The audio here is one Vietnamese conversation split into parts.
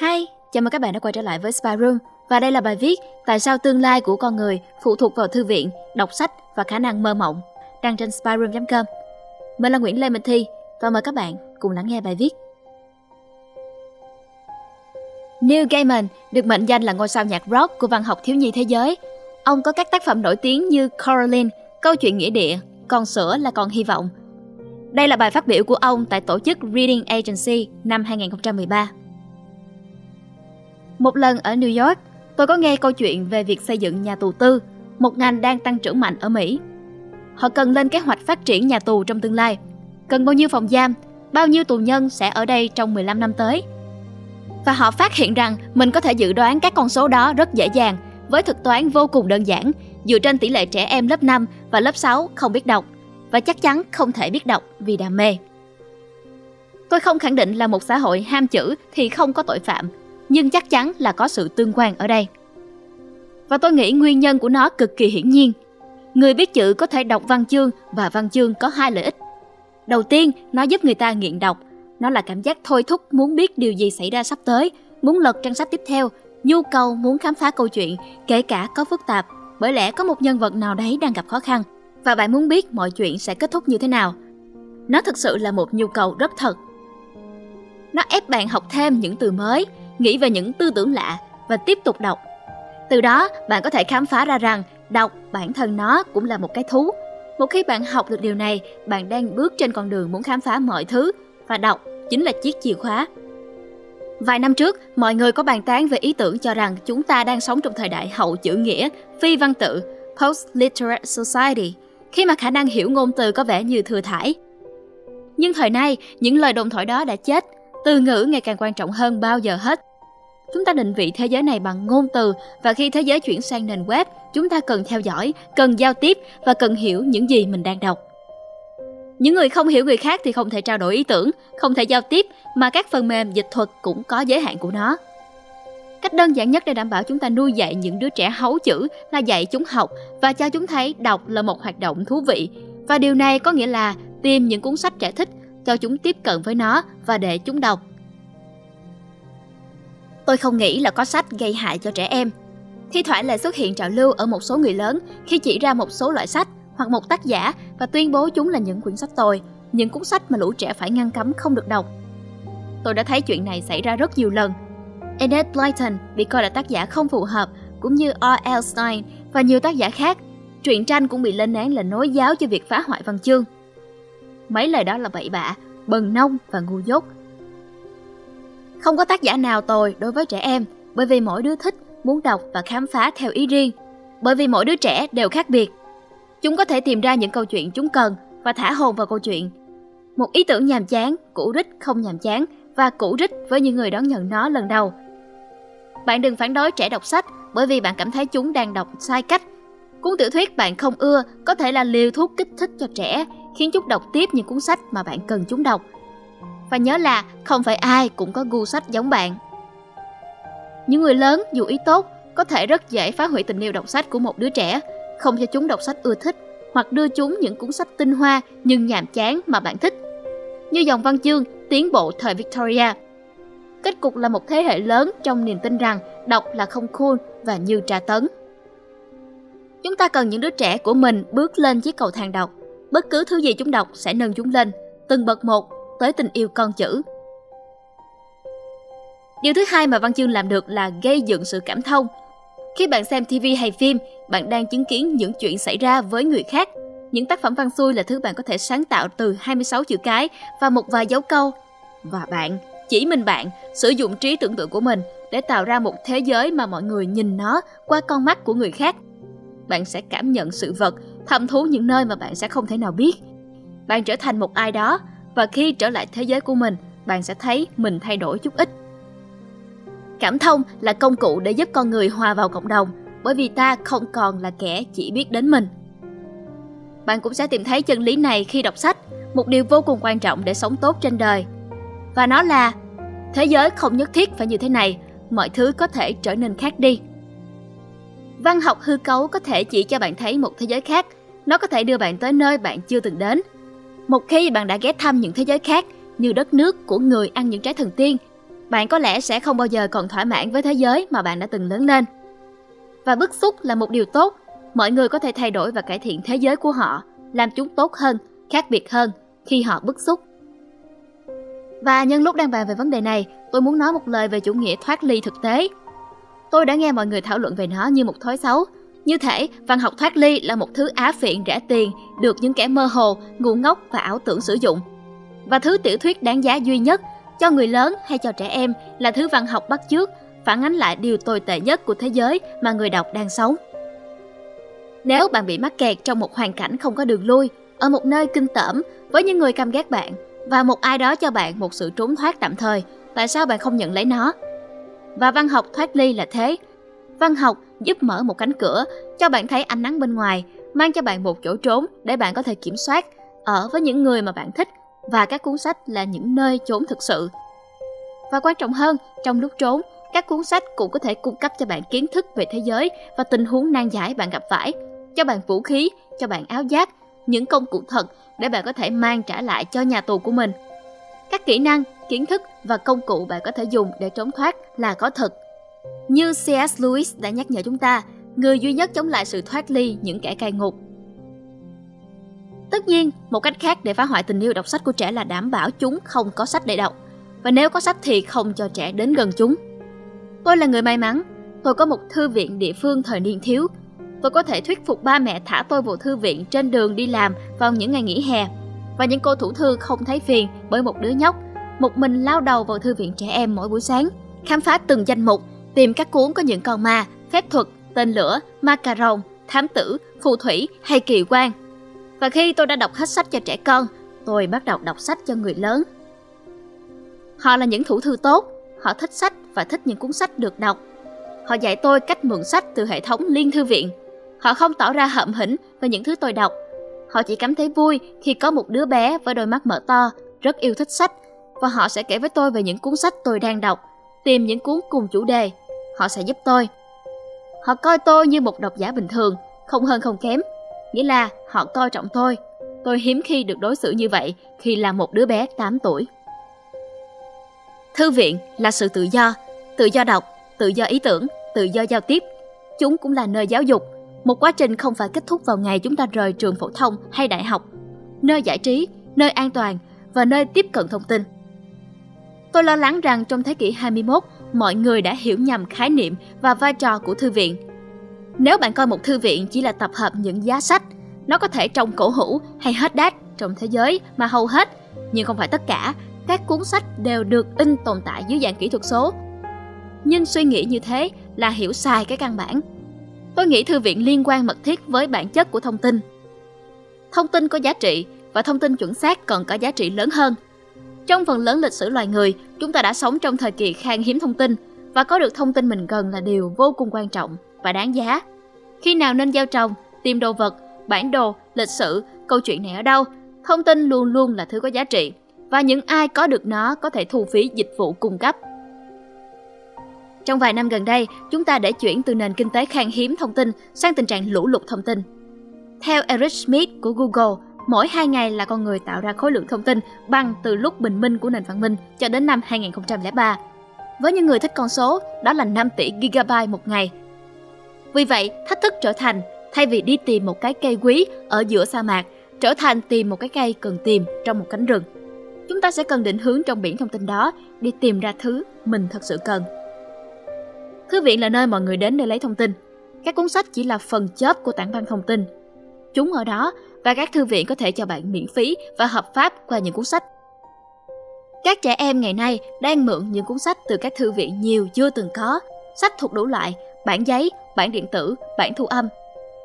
Hi, chào mừng các bạn đã quay trở lại với Spy Room và đây là bài viết Tại sao tương lai của con người phụ thuộc vào thư viện, đọc sách và khả năng mơ mộng đăng trên spyroom.com. Mình là Nguyễn Lê Minh Thi và mời các bạn cùng lắng nghe bài viết. Neil Gaiman được mệnh danh là ngôi sao nhạc rock của văn học thiếu nhi thế giới. Ông có các tác phẩm nổi tiếng như Coraline, Câu chuyện nghĩa địa, Con sữa là còn hy vọng. Đây là bài phát biểu của ông tại tổ chức Reading Agency năm 2013. Một lần ở New York, tôi có nghe câu chuyện về việc xây dựng nhà tù tư, một ngành đang tăng trưởng mạnh ở Mỹ. Họ cần lên kế hoạch phát triển nhà tù trong tương lai. Cần bao nhiêu phòng giam, bao nhiêu tù nhân sẽ ở đây trong 15 năm tới. Và họ phát hiện rằng mình có thể dự đoán các con số đó rất dễ dàng với thực toán vô cùng đơn giản dựa trên tỷ lệ trẻ em lớp 5 và lớp 6 không biết đọc và chắc chắn không thể biết đọc vì đam mê. Tôi không khẳng định là một xã hội ham chữ thì không có tội phạm nhưng chắc chắn là có sự tương quan ở đây. Và tôi nghĩ nguyên nhân của nó cực kỳ hiển nhiên. Người biết chữ có thể đọc văn chương và văn chương có hai lợi ích. Đầu tiên, nó giúp người ta nghiện đọc. Nó là cảm giác thôi thúc muốn biết điều gì xảy ra sắp tới, muốn lật trang sách tiếp theo, nhu cầu muốn khám phá câu chuyện, kể cả có phức tạp, bởi lẽ có một nhân vật nào đấy đang gặp khó khăn và bạn muốn biết mọi chuyện sẽ kết thúc như thế nào. Nó thực sự là một nhu cầu rất thật. Nó ép bạn học thêm những từ mới, nghĩ về những tư tưởng lạ và tiếp tục đọc. Từ đó, bạn có thể khám phá ra rằng đọc bản thân nó cũng là một cái thú. Một khi bạn học được điều này, bạn đang bước trên con đường muốn khám phá mọi thứ và đọc chính là chiếc chìa khóa. Vài năm trước, mọi người có bàn tán về ý tưởng cho rằng chúng ta đang sống trong thời đại hậu chữ nghĩa, phi văn tự, post-literate society, khi mà khả năng hiểu ngôn từ có vẻ như thừa thải. Nhưng thời nay, những lời đồn thoại đó đã chết, từ ngữ ngày càng quan trọng hơn bao giờ hết. Chúng ta định vị thế giới này bằng ngôn từ và khi thế giới chuyển sang nền web, chúng ta cần theo dõi, cần giao tiếp và cần hiểu những gì mình đang đọc. Những người không hiểu người khác thì không thể trao đổi ý tưởng, không thể giao tiếp mà các phần mềm dịch thuật cũng có giới hạn của nó. Cách đơn giản nhất để đảm bảo chúng ta nuôi dạy những đứa trẻ hấu chữ là dạy chúng học và cho chúng thấy đọc là một hoạt động thú vị. Và điều này có nghĩa là tìm những cuốn sách trẻ thích, cho chúng tiếp cận với nó và để chúng đọc. Tôi không nghĩ là có sách gây hại cho trẻ em. Thi thoảng lại xuất hiện trào lưu ở một số người lớn khi chỉ ra một số loại sách hoặc một tác giả và tuyên bố chúng là những quyển sách tồi, những cuốn sách mà lũ trẻ phải ngăn cấm không được đọc. Tôi đã thấy chuyện này xảy ra rất nhiều lần. Enid Blyton bị coi là tác giả không phù hợp, cũng như R.L. Stein và nhiều tác giả khác. Truyện tranh cũng bị lên án là nối giáo cho việc phá hoại văn chương. Mấy lời đó là bậy bạ, bần nông và ngu dốt. Không có tác giả nào tồi đối với trẻ em, bởi vì mỗi đứa thích, muốn đọc và khám phá theo ý riêng. Bởi vì mỗi đứa trẻ đều khác biệt. Chúng có thể tìm ra những câu chuyện chúng cần và thả hồn vào câu chuyện. Một ý tưởng nhàm chán, cũ rích không nhàm chán và cũ rích với những người đón nhận nó lần đầu. Bạn đừng phản đối trẻ đọc sách bởi vì bạn cảm thấy chúng đang đọc sai cách. Cuốn tiểu thuyết bạn không ưa có thể là liều thuốc kích thích cho trẻ, khiến chúng đọc tiếp những cuốn sách mà bạn cần chúng đọc. Và nhớ là không phải ai cũng có gu sách giống bạn. Những người lớn dù ý tốt có thể rất dễ phá hủy tình yêu đọc sách của một đứa trẻ, không cho chúng đọc sách ưa thích hoặc đưa chúng những cuốn sách tinh hoa nhưng nhàm chán mà bạn thích. Như dòng văn chương Tiến bộ thời Victoria. Kết cục là một thế hệ lớn trong niềm tin rằng đọc là không cool và như tra tấn. Chúng ta cần những đứa trẻ của mình bước lên chiếc cầu thang đọc. Bất cứ thứ gì chúng đọc sẽ nâng chúng lên, từng bậc một tới tình yêu con chữ. Điều thứ hai mà Văn Chương làm được là gây dựng sự cảm thông. Khi bạn xem TV hay phim, bạn đang chứng kiến những chuyện xảy ra với người khác. Những tác phẩm văn xuôi là thứ bạn có thể sáng tạo từ 26 chữ cái và một vài dấu câu. Và bạn, chỉ mình bạn, sử dụng trí tưởng tượng của mình để tạo ra một thế giới mà mọi người nhìn nó qua con mắt của người khác. Bạn sẽ cảm nhận sự vật, thăm thú những nơi mà bạn sẽ không thể nào biết. Bạn trở thành một ai đó và khi trở lại thế giới của mình, bạn sẽ thấy mình thay đổi chút ít. Cảm thông là công cụ để giúp con người hòa vào cộng đồng, bởi vì ta không còn là kẻ chỉ biết đến mình. Bạn cũng sẽ tìm thấy chân lý này khi đọc sách, một điều vô cùng quan trọng để sống tốt trên đời. Và nó là thế giới không nhất thiết phải như thế này, mọi thứ có thể trở nên khác đi. Văn học hư cấu có thể chỉ cho bạn thấy một thế giới khác, nó có thể đưa bạn tới nơi bạn chưa từng đến – một khi bạn đã ghé thăm những thế giới khác như đất nước của người ăn những trái thần tiên, bạn có lẽ sẽ không bao giờ còn thỏa mãn với thế giới mà bạn đã từng lớn lên. Và bức xúc là một điều tốt, mọi người có thể thay đổi và cải thiện thế giới của họ, làm chúng tốt hơn, khác biệt hơn khi họ bức xúc. Và nhân lúc đang bàn về vấn đề này, tôi muốn nói một lời về chủ nghĩa thoát ly thực tế. Tôi đã nghe mọi người thảo luận về nó như một thói xấu, như thể văn học thoát ly là một thứ á phiện rẻ tiền được những kẻ mơ hồ, ngu ngốc và ảo tưởng sử dụng. Và thứ tiểu thuyết đáng giá duy nhất cho người lớn hay cho trẻ em là thứ văn học bắt chước, phản ánh lại điều tồi tệ nhất của thế giới mà người đọc đang sống. Nếu bạn bị mắc kẹt trong một hoàn cảnh không có đường lui, ở một nơi kinh tởm với những người căm ghét bạn và một ai đó cho bạn một sự trốn thoát tạm thời, tại sao bạn không nhận lấy nó? Và văn học thoát ly là thế. Văn học giúp mở một cánh cửa, cho bạn thấy ánh nắng bên ngoài, mang cho bạn một chỗ trốn để bạn có thể kiểm soát, ở với những người mà bạn thích và các cuốn sách là những nơi trốn thực sự. Và quan trọng hơn, trong lúc trốn, các cuốn sách cũng có thể cung cấp cho bạn kiến thức về thế giới và tình huống nan giải bạn gặp phải, cho bạn vũ khí, cho bạn áo giáp, những công cụ thật để bạn có thể mang trả lại cho nhà tù của mình. Các kỹ năng, kiến thức và công cụ bạn có thể dùng để trốn thoát là có thật. Như C.S. Lewis đã nhắc nhở chúng ta, người duy nhất chống lại sự thoát ly những kẻ cai ngục Tất nhiên, một cách khác để phá hoại tình yêu đọc sách của trẻ là đảm bảo chúng không có sách để đọc. Và nếu có sách thì không cho trẻ đến gần chúng. Tôi là người may mắn, tôi có một thư viện địa phương thời niên thiếu. Tôi có thể thuyết phục ba mẹ thả tôi vào thư viện trên đường đi làm vào những ngày nghỉ hè. Và những cô thủ thư không thấy phiền bởi một đứa nhóc, một mình lao đầu vào thư viện trẻ em mỗi buổi sáng, khám phá từng danh mục, tìm các cuốn có những con ma, phép thuật, tên lửa, ma cà rồng, thám tử, phù thủy hay kỳ quan và khi tôi đã đọc hết sách cho trẻ con, tôi bắt đầu đọc sách cho người lớn. Họ là những thủ thư tốt, họ thích sách và thích những cuốn sách được đọc. Họ dạy tôi cách mượn sách từ hệ thống liên thư viện. Họ không tỏ ra hậm hĩnh về những thứ tôi đọc. Họ chỉ cảm thấy vui khi có một đứa bé với đôi mắt mở to, rất yêu thích sách và họ sẽ kể với tôi về những cuốn sách tôi đang đọc, tìm những cuốn cùng chủ đề. Họ sẽ giúp tôi. Họ coi tôi như một độc giả bình thường, không hơn không kém nghĩa là họ coi trọng tôi. Tôi hiếm khi được đối xử như vậy khi là một đứa bé 8 tuổi. Thư viện là sự tự do, tự do đọc, tự do ý tưởng, tự do giao tiếp. Chúng cũng là nơi giáo dục, một quá trình không phải kết thúc vào ngày chúng ta rời trường phổ thông hay đại học, nơi giải trí, nơi an toàn và nơi tiếp cận thông tin. Tôi lo lắng rằng trong thế kỷ 21, mọi người đã hiểu nhầm khái niệm và vai trò của thư viện nếu bạn coi một thư viện chỉ là tập hợp những giá sách, nó có thể trong cổ hủ hay hết đát trong thế giới mà hầu hết, nhưng không phải tất cả, các cuốn sách đều được in tồn tại dưới dạng kỹ thuật số. Nhưng suy nghĩ như thế là hiểu sai cái căn bản. Tôi nghĩ thư viện liên quan mật thiết với bản chất của thông tin. Thông tin có giá trị và thông tin chuẩn xác còn có giá trị lớn hơn. Trong phần lớn lịch sử loài người, chúng ta đã sống trong thời kỳ khan hiếm thông tin và có được thông tin mình cần là điều vô cùng quan trọng và đáng giá. Khi nào nên gieo trồng, tìm đồ vật, bản đồ, lịch sử, câu chuyện này ở đâu, thông tin luôn luôn là thứ có giá trị và những ai có được nó có thể thu phí dịch vụ cung cấp. Trong vài năm gần đây, chúng ta đã chuyển từ nền kinh tế khan hiếm thông tin sang tình trạng lũ lụt thông tin. Theo Eric Smith của Google, mỗi hai ngày là con người tạo ra khối lượng thông tin bằng từ lúc bình minh của nền văn minh cho đến năm 2003. Với những người thích con số, đó là 5 tỷ gigabyte một ngày vì vậy, thách thức trở thành thay vì đi tìm một cái cây quý ở giữa sa mạc, trở thành tìm một cái cây cần tìm trong một cánh rừng. Chúng ta sẽ cần định hướng trong biển thông tin đó đi tìm ra thứ mình thật sự cần. Thư viện là nơi mọi người đến để lấy thông tin. Các cuốn sách chỉ là phần chớp của tảng băng thông tin. Chúng ở đó và các thư viện có thể cho bạn miễn phí và hợp pháp qua những cuốn sách. Các trẻ em ngày nay đang mượn những cuốn sách từ các thư viện nhiều chưa từng có, sách thuộc đủ loại bản giấy, bản điện tử, bản thu âm.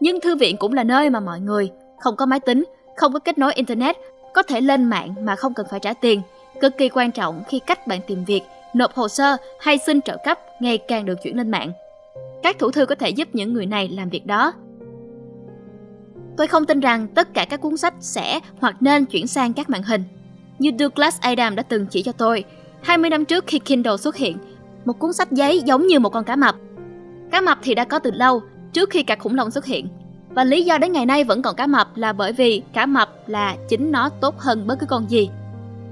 Nhưng thư viện cũng là nơi mà mọi người không có máy tính, không có kết nối internet, có thể lên mạng mà không cần phải trả tiền. Cực kỳ quan trọng khi cách bạn tìm việc, nộp hồ sơ hay xin trợ cấp ngày càng được chuyển lên mạng. Các thủ thư có thể giúp những người này làm việc đó. Tôi không tin rằng tất cả các cuốn sách sẽ hoặc nên chuyển sang các màn hình. Như Douglas Adam đã từng chỉ cho tôi, 20 năm trước khi Kindle xuất hiện, một cuốn sách giấy giống như một con cá mập Cá mập thì đã có từ lâu, trước khi cả khủng long xuất hiện. Và lý do đến ngày nay vẫn còn cá mập là bởi vì cá mập là chính nó tốt hơn bất cứ con gì.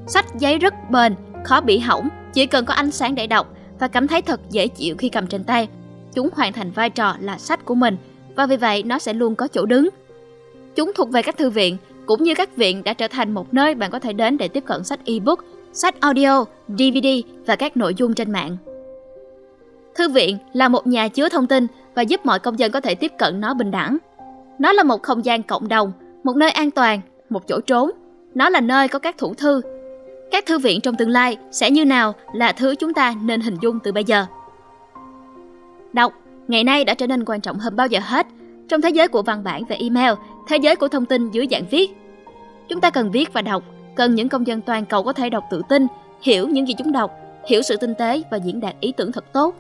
Sách giấy rất bền, khó bị hỏng, chỉ cần có ánh sáng để đọc và cảm thấy thật dễ chịu khi cầm trên tay. Chúng hoàn thành vai trò là sách của mình và vì vậy nó sẽ luôn có chỗ đứng. Chúng thuộc về các thư viện cũng như các viện đã trở thành một nơi bạn có thể đến để tiếp cận sách ebook, sách audio, DVD và các nội dung trên mạng. Thư viện là một nhà chứa thông tin và giúp mọi công dân có thể tiếp cận nó bình đẳng. Nó là một không gian cộng đồng, một nơi an toàn, một chỗ trốn. Nó là nơi có các thủ thư. Các thư viện trong tương lai sẽ như nào là thứ chúng ta nên hình dung từ bây giờ. Đọc ngày nay đã trở nên quan trọng hơn bao giờ hết trong thế giới của văn bản và email, thế giới của thông tin dưới dạng viết. Chúng ta cần viết và đọc, cần những công dân toàn cầu có thể đọc tự tin, hiểu những gì chúng đọc, hiểu sự tinh tế và diễn đạt ý tưởng thật tốt.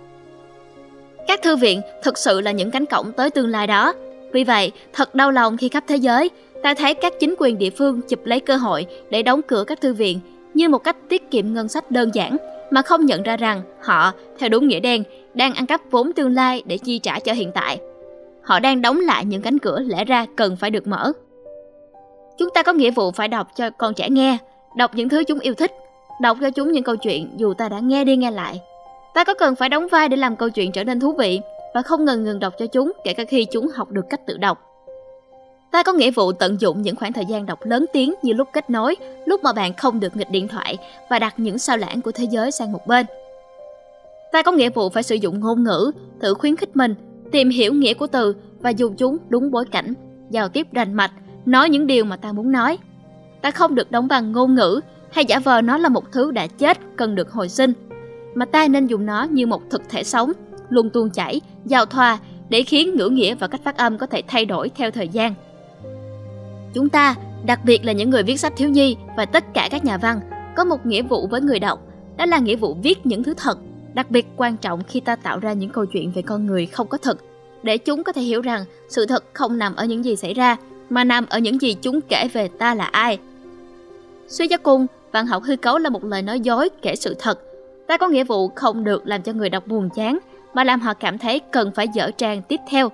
Các thư viện thực sự là những cánh cổng tới tương lai đó. Vì vậy, thật đau lòng khi khắp thế giới, ta thấy các chính quyền địa phương chụp lấy cơ hội để đóng cửa các thư viện như một cách tiết kiệm ngân sách đơn giản mà không nhận ra rằng họ, theo đúng nghĩa đen, đang ăn cắp vốn tương lai để chi trả cho hiện tại. Họ đang đóng lại những cánh cửa lẽ ra cần phải được mở. Chúng ta có nghĩa vụ phải đọc cho con trẻ nghe, đọc những thứ chúng yêu thích, đọc cho chúng những câu chuyện dù ta đã nghe đi nghe lại. Ta có cần phải đóng vai để làm câu chuyện trở nên thú vị và không ngừng ngừng đọc cho chúng kể cả khi chúng học được cách tự đọc. Ta có nghĩa vụ tận dụng những khoảng thời gian đọc lớn tiếng như lúc kết nối, lúc mà bạn không được nghịch điện thoại và đặt những sao lãng của thế giới sang một bên. Ta có nghĩa vụ phải sử dụng ngôn ngữ, thử khuyến khích mình, tìm hiểu nghĩa của từ và dùng chúng đúng bối cảnh, giao tiếp rành mạch, nói những điều mà ta muốn nói. Ta không được đóng bằng ngôn ngữ hay giả vờ nó là một thứ đã chết cần được hồi sinh, mà ta nên dùng nó như một thực thể sống, luôn tuôn chảy, giao thoa để khiến ngữ nghĩa và cách phát âm có thể thay đổi theo thời gian. Chúng ta, đặc biệt là những người viết sách thiếu nhi và tất cả các nhà văn, có một nghĩa vụ với người đọc, đó là nghĩa vụ viết những thứ thật, đặc biệt quan trọng khi ta tạo ra những câu chuyện về con người không có thật, để chúng có thể hiểu rằng sự thật không nằm ở những gì xảy ra, mà nằm ở những gì chúng kể về ta là ai. Suy cho cùng, văn học hư cấu là một lời nói dối kể sự thật. Ta có nghĩa vụ không được làm cho người đọc buồn chán, mà làm họ cảm thấy cần phải dở trang tiếp theo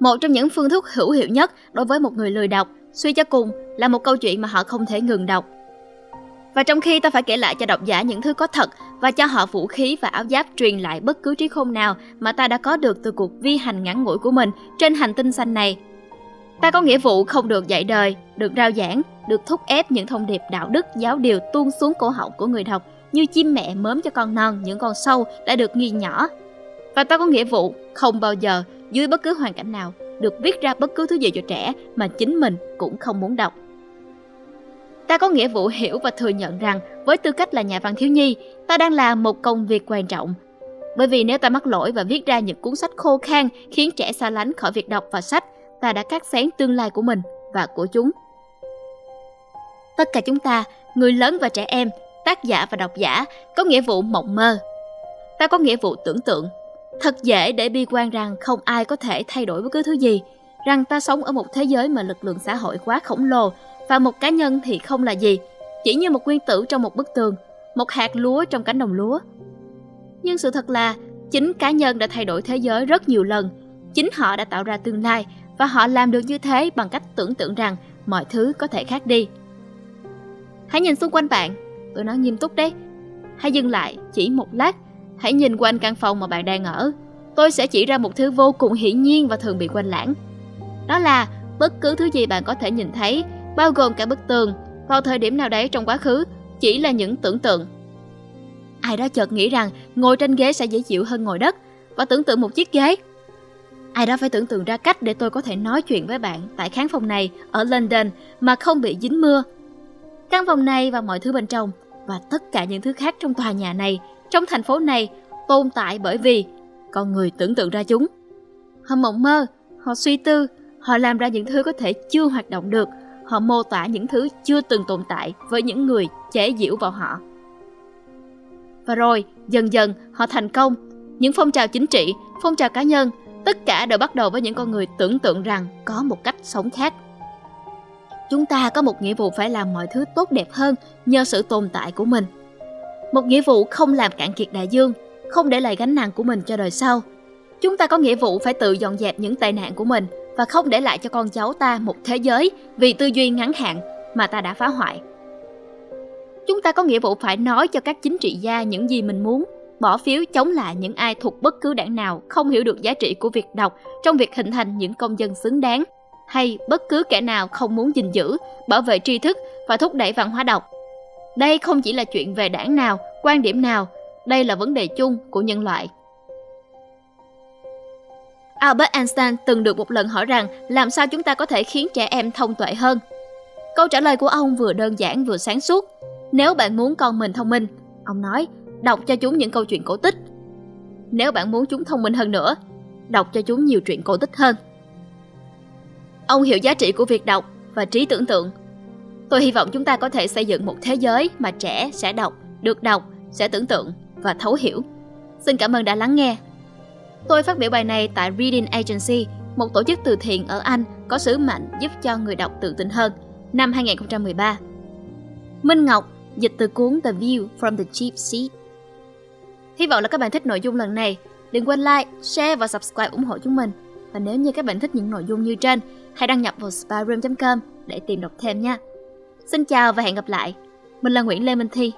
một trong những phương thức hữu hiệu nhất đối với một người lười đọc, suy cho cùng là một câu chuyện mà họ không thể ngừng đọc. Và trong khi ta phải kể lại cho độc giả những thứ có thật và cho họ vũ khí và áo giáp truyền lại bất cứ trí khôn nào mà ta đã có được từ cuộc vi hành ngắn ngủi của mình trên hành tinh xanh này. Ta có nghĩa vụ không được dạy đời, được rao giảng, được thúc ép những thông điệp đạo đức giáo điều tuôn xuống cổ họng của người đọc như chim mẹ mớm cho con non những con sâu đã được nghi nhỏ. Và ta có nghĩa vụ không bao giờ dưới bất cứ hoàn cảnh nào được viết ra bất cứ thứ gì cho trẻ mà chính mình cũng không muốn đọc. Ta có nghĩa vụ hiểu và thừa nhận rằng với tư cách là nhà văn thiếu nhi, ta đang làm một công việc quan trọng. Bởi vì nếu ta mắc lỗi và viết ra những cuốn sách khô khan khiến trẻ xa lánh khỏi việc đọc và sách, ta đã cắt xén tương lai của mình và của chúng. Tất cả chúng ta, người lớn và trẻ em, tác giả và độc giả, có nghĩa vụ mộng mơ. Ta có nghĩa vụ tưởng tượng, Thật dễ để bi quan rằng không ai có thể thay đổi bất cứ thứ gì, rằng ta sống ở một thế giới mà lực lượng xã hội quá khổng lồ và một cá nhân thì không là gì, chỉ như một nguyên tử trong một bức tường, một hạt lúa trong cánh đồng lúa. Nhưng sự thật là chính cá nhân đã thay đổi thế giới rất nhiều lần, chính họ đã tạo ra tương lai và họ làm được như thế bằng cách tưởng tượng rằng mọi thứ có thể khác đi. Hãy nhìn xung quanh bạn, tôi nói nghiêm túc đấy. Hãy dừng lại chỉ một lát Hãy nhìn quanh căn phòng mà bạn đang ở. Tôi sẽ chỉ ra một thứ vô cùng hiển nhiên và thường bị quên lãng. Đó là bất cứ thứ gì bạn có thể nhìn thấy, bao gồm cả bức tường, vào thời điểm nào đấy trong quá khứ, chỉ là những tưởng tượng. Ai đó chợt nghĩ rằng ngồi trên ghế sẽ dễ chịu hơn ngồi đất và tưởng tượng một chiếc ghế. Ai đó phải tưởng tượng ra cách để tôi có thể nói chuyện với bạn tại khán phòng này ở London mà không bị dính mưa. Căn phòng này và mọi thứ bên trong và tất cả những thứ khác trong tòa nhà này trong thành phố này tồn tại bởi vì con người tưởng tượng ra chúng. Họ mộng mơ, họ suy tư, họ làm ra những thứ có thể chưa hoạt động được, họ mô tả những thứ chưa từng tồn tại với những người chế giễu vào họ. Và rồi, dần dần họ thành công. Những phong trào chính trị, phong trào cá nhân, tất cả đều bắt đầu với những con người tưởng tượng rằng có một cách sống khác. Chúng ta có một nghĩa vụ phải làm mọi thứ tốt đẹp hơn nhờ sự tồn tại của mình. Một nghĩa vụ không làm cạn kiệt đại dương, không để lại gánh nặng của mình cho đời sau. Chúng ta có nghĩa vụ phải tự dọn dẹp những tệ nạn của mình và không để lại cho con cháu ta một thế giới vì tư duy ngắn hạn mà ta đã phá hoại. Chúng ta có nghĩa vụ phải nói cho các chính trị gia những gì mình muốn, bỏ phiếu chống lại những ai thuộc bất cứ đảng nào không hiểu được giá trị của việc đọc trong việc hình thành những công dân xứng đáng, hay bất cứ kẻ nào không muốn gìn giữ, bảo vệ tri thức và thúc đẩy văn hóa đọc. Đây không chỉ là chuyện về đảng nào, quan điểm nào, đây là vấn đề chung của nhân loại. Albert Einstein từng được một lần hỏi rằng làm sao chúng ta có thể khiến trẻ em thông tuệ hơn. Câu trả lời của ông vừa đơn giản vừa sáng suốt. Nếu bạn muốn con mình thông minh, ông nói, đọc cho chúng những câu chuyện cổ tích. Nếu bạn muốn chúng thông minh hơn nữa, đọc cho chúng nhiều chuyện cổ tích hơn. Ông hiểu giá trị của việc đọc và trí tưởng tượng. Tôi hy vọng chúng ta có thể xây dựng một thế giới mà trẻ sẽ đọc, được đọc, sẽ tưởng tượng và thấu hiểu. Xin cảm ơn đã lắng nghe. Tôi phát biểu bài này tại Reading Agency, một tổ chức từ thiện ở Anh có sứ mệnh giúp cho người đọc tự tin hơn, năm 2013. Minh Ngọc, dịch từ cuốn The View from the Cheap Seat. Hy vọng là các bạn thích nội dung lần này. Đừng quên like, share và subscribe ủng hộ chúng mình. Và nếu như các bạn thích những nội dung như trên, hãy đăng nhập vào spyroom.com để tìm đọc thêm nha. Xin chào và hẹn gặp lại. Mình là Nguyễn Lê Minh Thi.